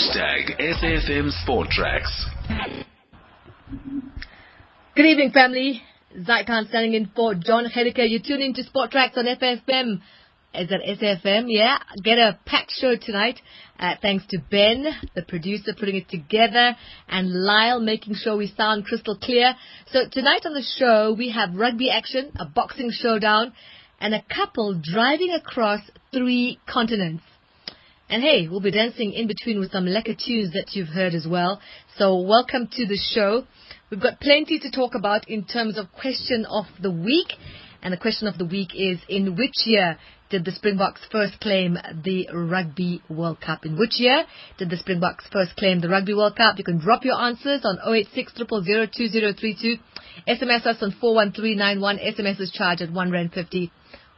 Hashtag SAFM Sport Tracks. Good evening, family. Zaid Khan standing in for John Heliker. You tune into Sport Tracks on FFM. Is that SFM? Yeah. Get a packed show tonight. Uh, thanks to Ben, the producer, putting it together, and Lyle making sure we sound crystal clear. So tonight on the show, we have rugby action, a boxing showdown, and a couple driving across three continents. And hey, we'll be dancing in between with some lekker tunes that you've heard as well. So welcome to the show. We've got plenty to talk about in terms of question of the week. And the question of the week is, in which year did the Springboks first claim the Rugby World Cup? In which year did the Springboks first claim the Rugby World Cup? You can drop your answers on 086 2032 SMS us on 41391. SMS is charged at 1 Rand 50.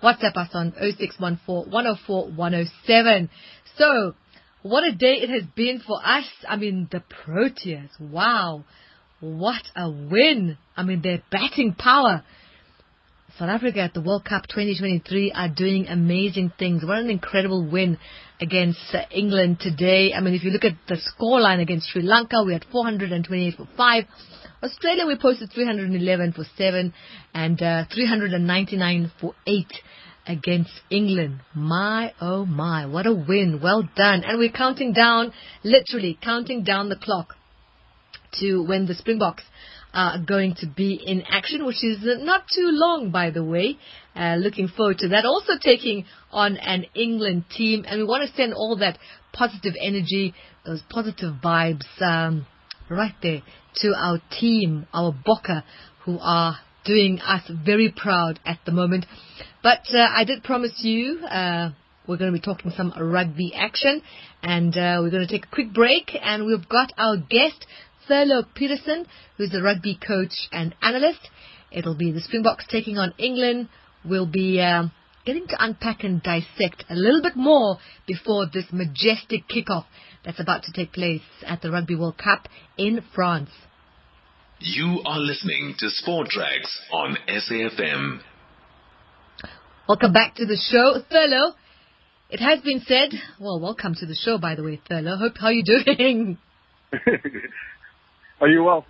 WhatsApp us on 0614 104 107. So, what a day it has been for us. I mean, the Proteas. Wow. What a win. I mean, their batting power. South Africa at the World Cup 2023 are doing amazing things. What an incredible win against England today. I mean, if you look at the scoreline against Sri Lanka, we had 428 for 5. Australia, we posted 311 for 7 and uh, 399 for 8 against England. My, oh my, what a win. Well done. And we're counting down, literally counting down the clock to when the Springboks are going to be in action, which is not too long, by the way. Uh, looking forward to that. Also taking on an England team, and we want to send all that positive energy, those positive vibes, um, right there to our team, our Bokke, who are doing us very proud at the moment. But uh, I did promise you uh, we're going to be talking some rugby action, and uh, we're going to take a quick break, and we've got our guest, Thurlow Peterson, who's a rugby coach and analyst. It'll be the Springboks taking on England. We'll be uh, getting to unpack and dissect a little bit more before this majestic kickoff that's about to take place at the Rugby World Cup in France. You are listening to Sport Tracks on SAFM. Welcome back to the show, Thurlow. It has been said, well, welcome to the show, by the way, Thurlow. Hope how you doing? are you well?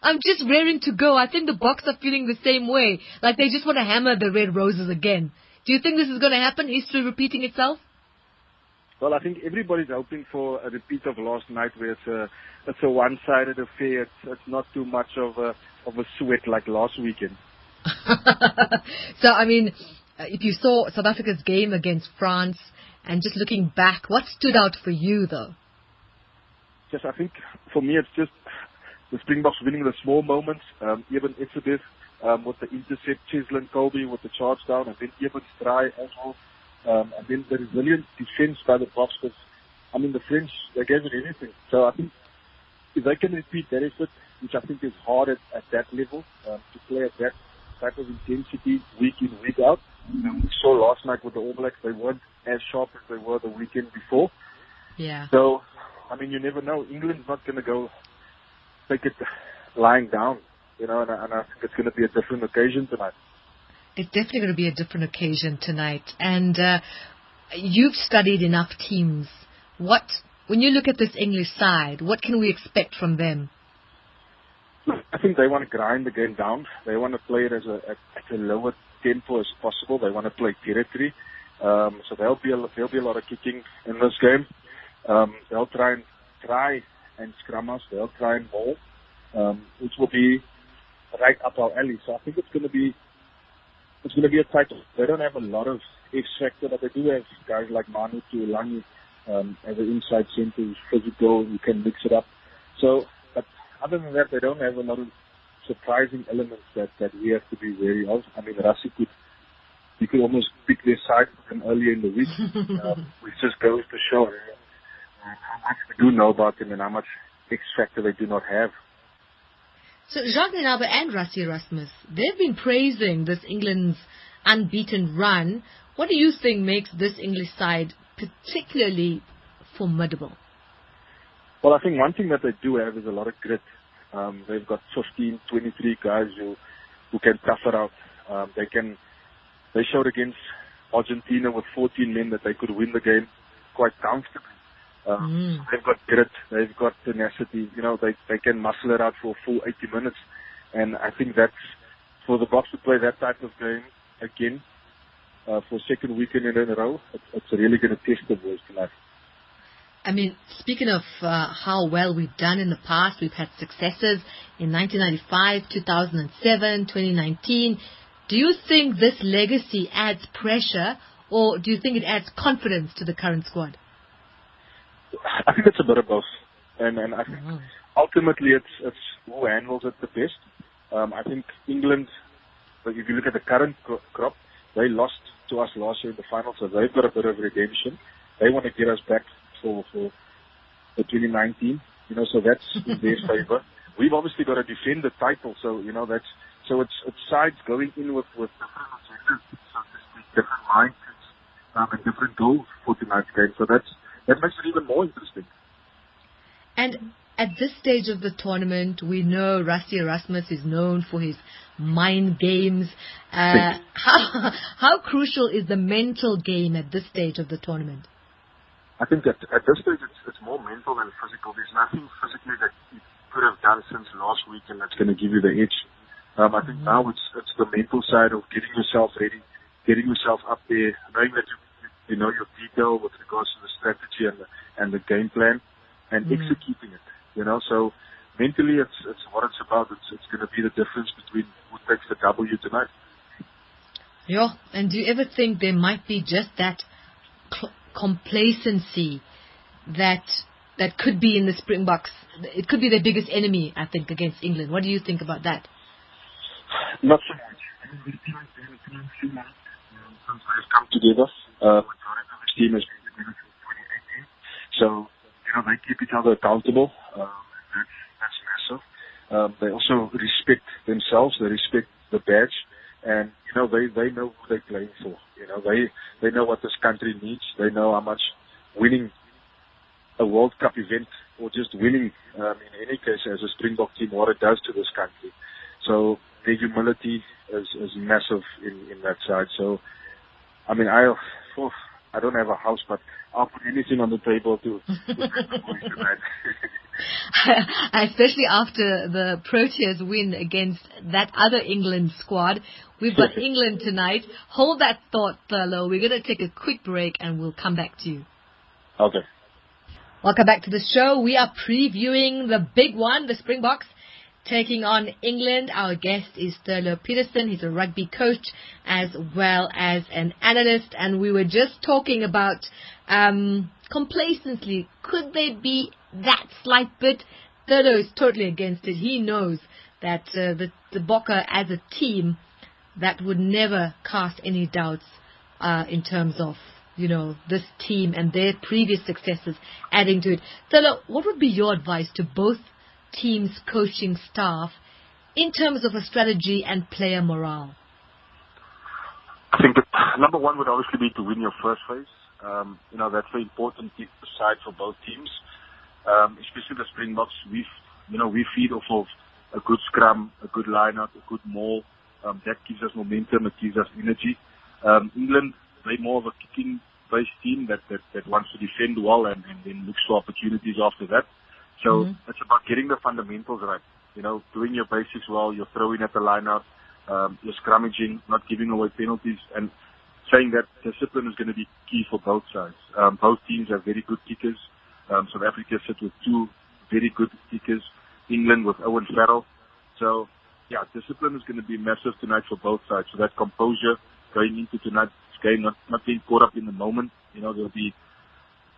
I'm just raring to go. I think the Boks are feeling the same way. Like they just want to hammer the red roses again. Do you think this is going to happen? History repeating itself? Well, I think everybody's hoping for a repeat of last night, where it's a it's a one-sided affair. It's it's not too much of a of a sweat like last weekend. so, I mean, uh, if you saw South Africa's game against France, and just looking back, what stood out for you, though? Yes, I think for me, it's just the Springboks winning the small moments. Um, even Etzebeth um, with the intercept, Cheslin Kolbe with the charge down, and then Eben's try as well. Um, and then the resilient defense by the Boks, because, I mean, the French, they gave it anything. So I think if they can repeat that effort, which I think is hard at, at that level, um, to play at that type of intensity week in, week out. Um, we saw last night with the All Blacks, they weren't as sharp as they were the weekend before. Yeah. So, I mean, you never know. England's not going to go take it lying down, you know, and, and I think it's going to be a different occasion tonight it's definitely going to be a different occasion tonight. And uh, you've studied enough teams. What, when you look at this English side, what can we expect from them? I think they want to grind the game down. They want to play it as a at, a lower tempo as possible. They want to play territory. Um, so there'll be a, there'll be a lot of kicking in this game. Um, they'll try and try and scrum us. They'll try and maul, um, which will be right up our alley. So I think it's going to be it's going to be a tight. They don't have a lot of X factor, but they do have guys like Manu Tuilagi um, as an inside center who's physical, who can mix it up. So, but other than that, they don't have a lot of surprising elements that, that we have to be wary of. I mean, Rassie could, you could almost pick their side from earlier in the week, um, which just goes to show uh, how much we do know about them and how much X factor they do not have. So Jacques Nienaber and Rassie Erasmus, they've been praising this England's unbeaten run. What do you think makes this English side particularly formidable? Well, I think one thing that they do have is a lot of grit. Um, they've got 15, 23 guys who who can tough it out. Um, they can. They showed against Argentina with 14 men that they could win the game quite comfortably. Um, mm. They've got grit, they've got tenacity. You know, they they can muscle it out for a full 80 minutes, and I think that's for the Boks to play that type of game again uh, for second weekend in a row. It's, it's really going to test the boys tonight. I mean, speaking of uh, how well we've done in the past, we've had successes in 1995, 2007, 2019. Do you think this legacy adds pressure, or do you think it adds confidence to the current squad? I think it's a bit of both, and and I think mm-hmm. ultimately it's it's who handles it the best. Um, I think England, if you look at the current crop, they lost to us last year in the final, so they've got a bit of redemption. They want to get us back for for the 2019. You know, so that's in their favor. We've obviously got to defend the title, so you know that's so it's it's sides going in with with different agendas, so to speak, different mindsets um, and different goals for tonight's game. So that's that makes it even more interesting. And at this stage of the tournament, we know Rassie Erasmus is known for his mind games. Uh, how, how crucial is the mental game at this stage of the tournament? I think that at this stage it's, it's more mental than physical. There's nothing physically that you could have done since last week and that's going to give you the edge. Um, I think mm-hmm. now it's it's the mental side of getting yourself ready, getting yourself up there, knowing that you you know your detail with regards to the strategy and the, and the game plan, and mm-hmm. executing it. You know, so mentally it's it's what it's about. It's it's going to be the difference between who takes the W tonight. Yeah, and do you ever think there might be just that cl- complacency that that could be in the Springboks. It could be their biggest enemy, I think, against England. What do you think about that? Not so much. Since they've come together, uh, the team has been together since 2018. So, you know, they keep each other accountable. Um, that's, that's massive. Um, they also respect themselves. They respect the badge and you know they they know who they're playing for. You know they they know what this country needs. They know how much winning a World Cup event or just winning um, in any case as a Springbok team what it does to this country. So their humility is is massive in in that side. So I mean I. Oh, I don't have a house, but I'll put anything on the table to. Especially after the Proteas win against that other England squad. We've got England tonight. Hold that thought, Thurlow. We're going to take a quick break and we'll come back to you. Okay. Welcome back to the show. We are previewing the big one, the Springboks taking on England. Our guest is Thurlow Peterson. He's a rugby coach as well as an analyst. And we were just talking about um, complacency. Could there be that slight bit? Thurlow is totally against it. He knows that uh, the, the Bokke as a team that would never cast any doubts uh, in terms of you know, this team and their previous successes adding to it. Thurlow, what would be your advice to both team's coaching staff in terms of a strategy and player morale? I think number one would obviously be to win your first phase. Um, you know, that's very important side for both teams. Um, especially the Springboks, we, you know, we feed off of a good scrum, a good lineup, a good maul. Um, that gives us momentum, it gives us energy. Um, England, they're more of a kicking based team that, that, that wants to defend well and, and then looks for opportunities after that. So mm-hmm. it's about getting the fundamentals right. You know, doing your basics well, you're throwing at the lineout, um, you're scrummaging, not giving away penalties, and saying that discipline is going to be key for both sides. Um, both teams have very good kickers. Um, South Africa sit with two very good kickers. England with Owen Farrell. So, yeah, discipline is going to be massive tonight for both sides. So that composure going into tonight's game, not, not being caught up in the moment. You know, there'll be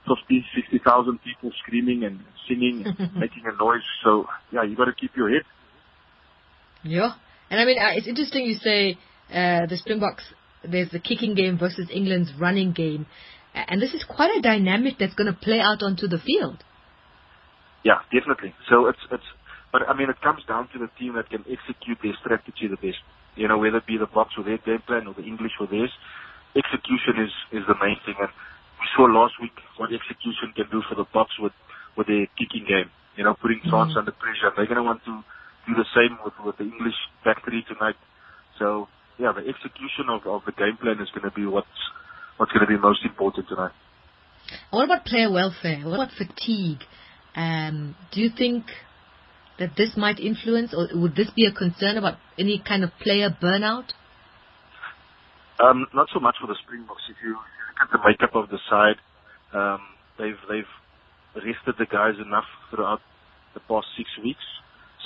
50, 60,000 people screaming and singing and making a noise. So, yeah, you got to keep your head. Yeah. And I mean, uh, it's interesting you say uh, the Springboks, there's the kicking game versus England's running game. And this is quite a dynamic that's going to play out onto the field. Yeah, definitely. So it's, it's, but I mean, it comes down to the team that can execute their strategy the best. You know, whether it be the Boks or their game plan or the English or theirs, execution is, is the main thing. And we saw last week what execution can do for the Boks with with their kicking game. You know, putting France mm-hmm. under pressure. They're going to want to do the same with with the English factory tonight. So yeah, the execution of of the game plan is going to be what's what's going to be most important tonight. What about player welfare? What about fatigue? Um, do you think that this might influence, or would this be a concern about any kind of player burnout? Um, not so much for the Springboks. If you, if you look at the makeup of the side, um, they've they've rested the guys enough throughout the past six weeks.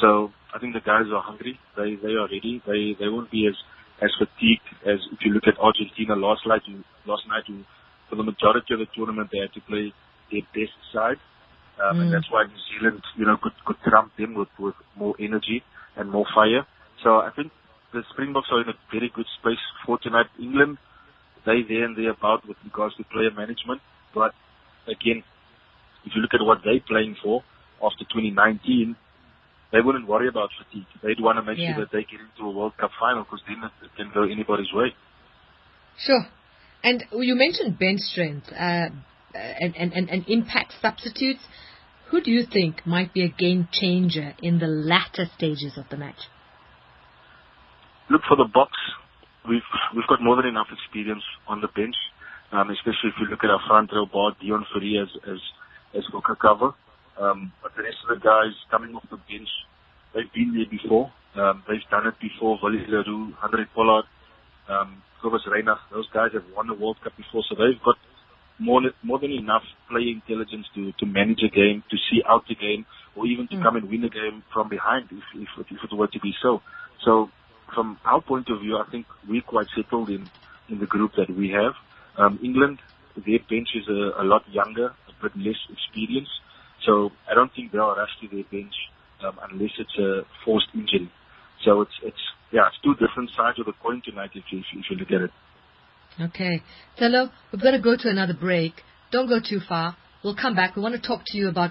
So I think the guys are hungry. They they are ready. They they won't be as as fatigued as if you look at Argentina last night. You, last night, you, for the majority of the tournament, they had to play their best side, um, mm. and that's why New Zealand, you know, could could trump them with with more energy and more fire. So I think the Springboks are in a very good space for tonight. England, they there and there about with regards to player management, but again, if you look at what they're playing for after 2019, they wouldn't worry about fatigue. They'd want to make yeah. sure that they get into a World Cup final because then it can go anybody's way. Sure. And you mentioned bench strength uh, and, and, and, and impact substitutes. Who do you think might be a game changer in the latter stages of the match? Look for the Boks. We've we've got more than enough experience on the bench, um, especially if you look at our front row bar, Deon Fourie as as as hooker cover. Um, but the rest of the guys coming off the bench, they've been there before. Um, they've done it before. Willie le Roux, Handré Pollard, um, Cobus Reinach, those guys have won the World Cup before, so they've got more more than enough play intelligence to to manage a game, to see out the game, or even to mm. come and win a game from behind if if, if it were to be so. So from our point of view, I think we're quite settled in in the group that we have. Um, England, their bench is a, a lot younger, a bit less experienced. So I don't think they'll rush to their bench um, unless it's a forced injury. So it's it's yeah, it's two different sides of the coin tonight if you if you look at it. Okay, Thurlow, we've got to go to another break. Don't go too far. We'll come back. We want to talk to you about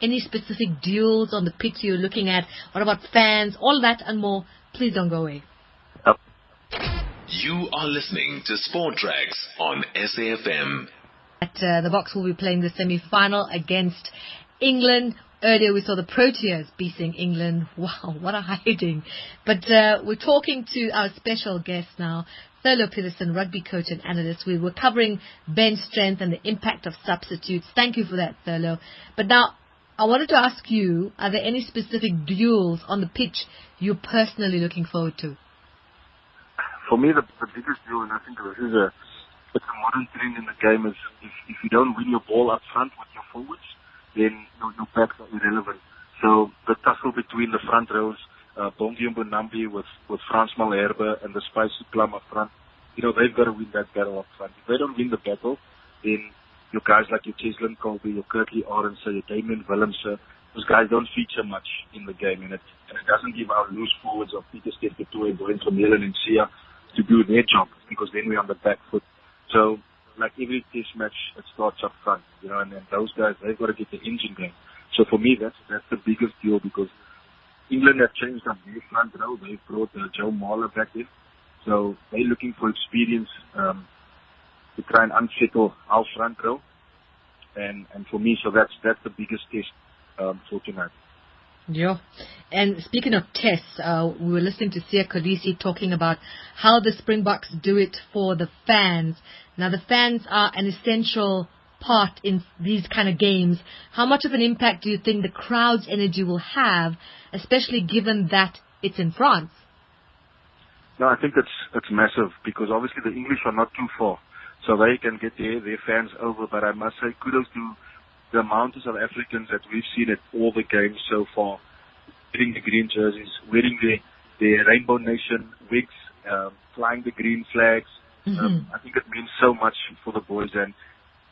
any specific deals on the pitch you're looking at. What about fans? All that and more. Please don't go away. You are listening to Sport Tracks on SAFM. At, uh, the Boks will be playing the semi-final against England. Earlier we saw the Proteas beating England. Wow, what a hiding. But uh, we're talking to our special guest now, Thurlow Peterson, rugby coach and analyst. We were covering bench strength and the impact of substitutes. Thank you for that, Thurlow. But now, I wanted to ask you, are there any specific duels on the pitch you're personally looking forward to? For me, the, the biggest duel, and I think this is a, it's a modern thing in the game, is if, if you don't win your ball up front with your forwards, then your, your backs are irrelevant. So the tussle between the front rows, uh, Bongi Mbonambi with, with Frans Malherbe and the Spicy Plum up front, you know, they've got to win that battle up front. If they don't win the battle, then your guys like your Cheslin Kolbe, your Kurt-Lee Arendse, your Damian Willemse, those guys don't feature much in the game, and it, and it doesn't give our loose forwards of Pieter-Steph du Toit, Brian Vermeulen, and Siya to do their job, because then we're on the back foot. So like every test match, it starts up front, you know, and, and those guys, they've got to get the engine going. So for me, that's, that's the biggest deal because England have changed up their front row. They've brought uh, Joe Marler back in. So they're looking for experience, um, to try and unsettle row. And, and for me, so that's, that's the biggest test, um, for tonight. Yeah. And speaking of tests, uh, we were listening to Siya Kolisi talking about how the Springboks do it for the fans. Now, the fans are an essential part in these kind of games. How much of an impact do you think the crowd's energy will have, especially given that it's in France? No, I think it's it's massive because obviously the English are not too far, so they can get their their fans over. But I must say, kudos to the amount of South Africans that we've seen at all the games so far, wearing the green jerseys, wearing the, the Rainbow Nation wigs, um, flying the green flags. Um, mm-hmm. Um, I think it means so much for the boys. And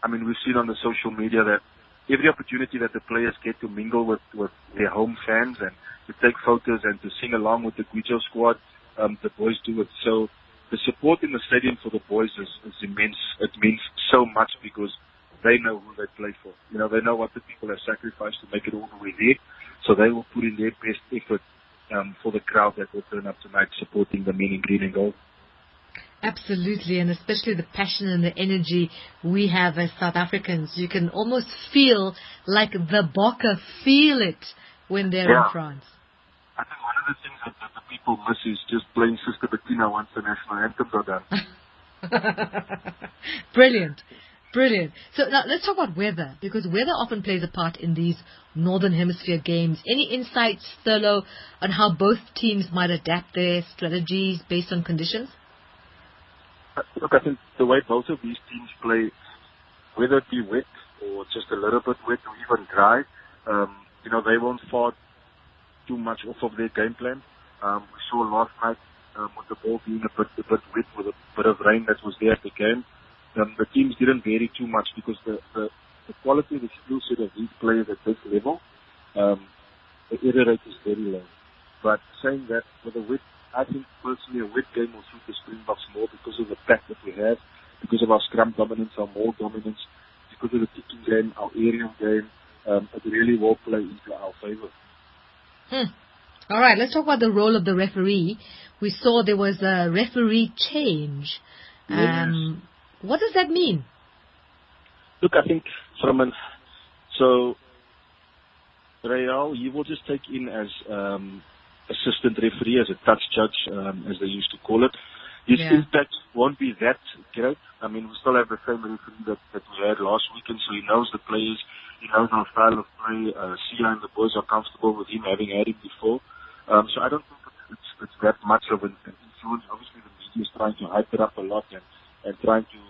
I mean, we've seen on the social media that every opportunity that the players get to mingle with, with their home fans and to take photos and to sing along with the Gwijo squad, um, the boys do it. So the support in the stadium for the boys is, is immense. It means so much because they know who they play for. You know, they know what the people have sacrificed to make it all the way there. So they will put in their best effort um, for the crowd that will turn up tonight supporting the men in green and gold. Absolutely, and especially the passion and the energy we have as South Africans. You can almost feel like the Bokke feel it when they're yeah. in France. I think one of the things that, people miss is just playing Sister Bethina once the national anthems are done. Brilliant. Brilliant. So now let's talk about weather because weather often plays a part in these Northern Hemisphere games. Any insights, Thurlow, on how both teams might adapt their strategies based on conditions? Uh, Look, I think the way both of these teams play, whether it be wet or just a little bit wet or even dry, um, you know, they won't fall too much off of their game plan. Um, we saw last night um, with the ball being a bit, a bit wet with a bit of rain that was there at the game. Um, the teams didn't vary too much because the, the, the quality, the skill set of these players at this level, um, the error rate is very low. But saying that, with a wet, I think personally a wet game will suit the Springboks more because of the pack that we have, because of our scrum dominance, our maul dominance, because of the kicking game, our aerial game. Um, it really will play into our favor. Hmm. All right, let's talk about the role of the referee. We saw there was a referee change. Um, what does that mean? Look, I think from an so Real, he will just take in as um, assistant referee, as a touch judge, um, as they used to call it. His Yeah. impact won't be that great. I mean, we still have the same referee that, that we had last weekend, so he knows the players, he knows our style of play. Uh, Siya and the boys are comfortable with him, having had him before. Um, so I don't think it's, it's, that much of an, influence. Obviously, the media is trying to hype it up a lot and, and trying to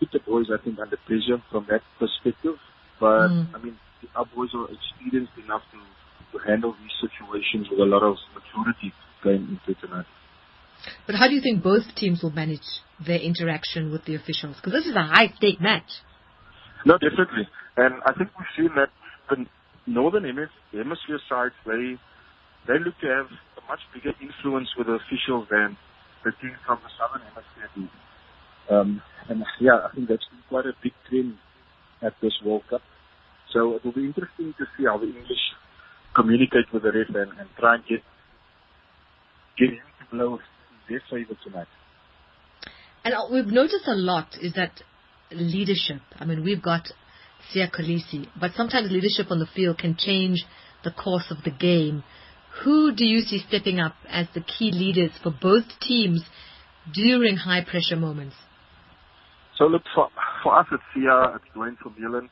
put the boys, I think, under pressure from that perspective. But Mm. I mean, our boys are experienced enough to, to handle these situations with a lot of maturity going into tonight. But how do you think both teams will manage their interaction with the officials? Because this is a high-stake match. No, definitely. And I think we've seen that the northern hemis- the hemisphere sides, they they look to have a much bigger influence with the officials than the team from the southern hemisphere do. Um, and yeah, I think that's been quite a big trend at this World Cup. So it will be interesting to see how the English communicate with the ref and, and try and get get him to blow their favor tonight. And uh, we've noticed a lot is that leadership. I mean, we've got Siya Kolisi, but sometimes leadership on the field can change the course of the game. Who do you see stepping up as the key leaders for both teams during high pressure moments? So look, for, for us it's Siya, it's Duane Vermeulen,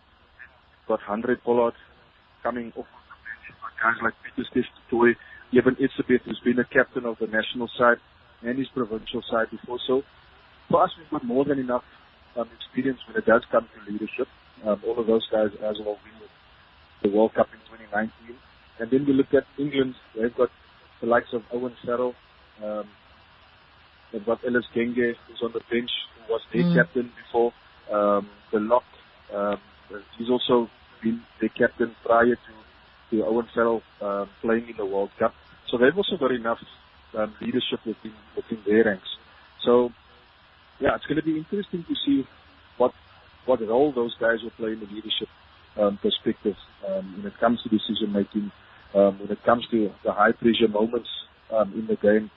got Handré Pollard coming off guys like Peter Stestitoy, Eben Etzebeth, who's been a captain of the national side and his provincial side before. So for us, we've got more than enough um, experience when it does come to leadership. Um, all of those guys as well win the World Cup in 2019. And then we look at England, they've got the likes of Owen Farrell, um, they've got Ellis Genge, who's on the bench, who was their Mm. captain before, um, the lock, um, he's also been their captain prior to, to Owen Farrell um, playing in the World Cup. So they've also got enough um, leadership within, within their ranks. So, yeah, it's going to be interesting to see what what role those guys will play in the leadership um, perspective um, when it comes to decision making, um, when it comes to the high pressure moments um, in the game.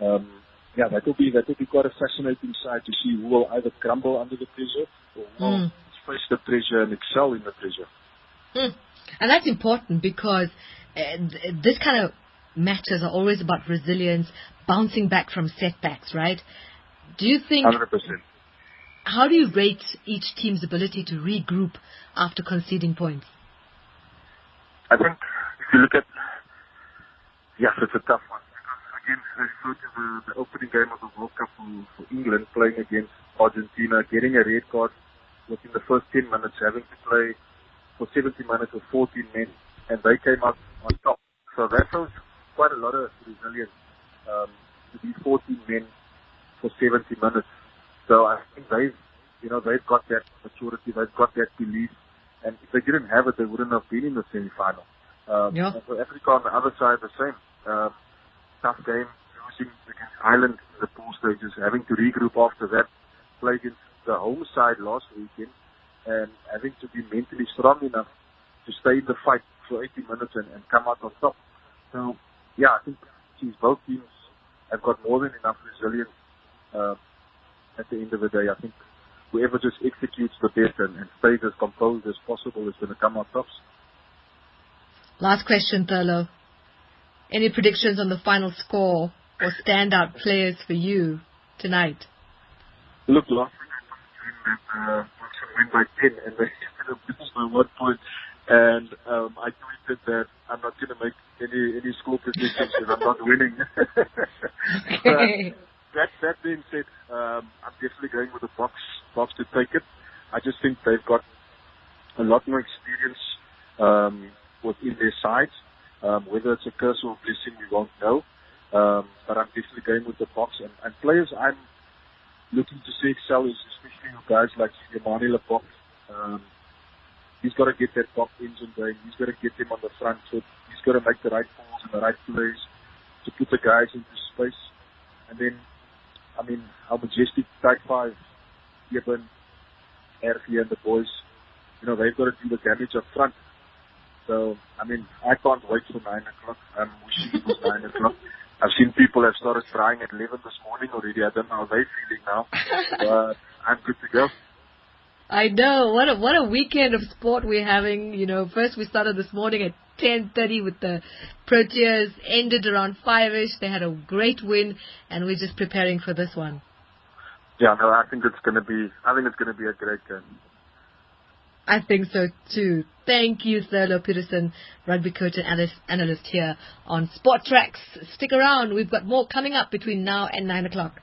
Um, yeah, that will be that will be quite a fascinating side to see who will either crumble under the pressure or who will Mm. face the pressure and excel in the pressure. Hmm. And that's important because uh, th- this kind of matches are always about resilience, bouncing back from setbacks, right? Do you think, Hundred percent. how do you rate each team's ability to regroup after conceding points? I think you look at, yes, it's a tough one. Again, refer to the, the opening game of the World Cup for, for England playing against Argentina, getting a red card within the first 10 minutes, having to play for 70 minutes with 14 men, and they came out on top. So that shows quite a lot of resilience um, to be 14 men for 70 minutes. So I think they've, you know, they've got that maturity, they've got that belief, and if they didn't have it, they wouldn't have been in the semi-final. Um, Yeah. for Africa on the other side, the same. Um, tough game, losing against Ireland in the pool stages, having to regroup after that, play against the home side last weekend, and having to be mentally strong enough to stay in the fight for 80 minutes and, and come out on top. So, yeah, I think geez, both teams have got more than enough resilience uh, at the end of the day. I think whoever just executes the best and, and stays as composed as possible is going to come out tops. Last question, Thurlow. Any predictions on the final score or standout players for you tonight? Look, last week I put between that uh, Wilson win by 10 and they lose by one point. And um, I tweeted that I'm not going to make any any score predictions if I'm not winning. Okay. that that being said, um, I'm definitely going with the Boks Boks to take it. I just think they've got a lot more experience their side. Um, whether it's a curse or a blessing, we won't know. Um, but I'm definitely going with the Boks. And, and players I'm looking to see excel is especially guys like Yamani Libbok. Um, he's got to get that Boks engine going. He's got to get him on the front foot. He's got to make the right calls and the right plays to put the guys into space. And then, I mean, our majestic tight five, Eben, RV and the boys, you know, they've got to do the damage up front. So, I mean, I can't wait for 9 o'clock. I'm wishing it was 9 o'clock. I've seen people have started crying at 11 this morning already. I don't know how they're feeling now. but I'm good to go. I know what a what a weekend of sport we're having. You know, first we started this morning at 10:30 with the Proteas, ended around five-ish. They had a great win, and we're just preparing for this one. Yeah, no, I think it's going to be. I think it's going to be a great game. I think so too. Thank you, Thurlow Peterson, rugby coach and analyst, analyst here on Sport Tracks. Stick around. We've got more coming up between now and 9 o'clock.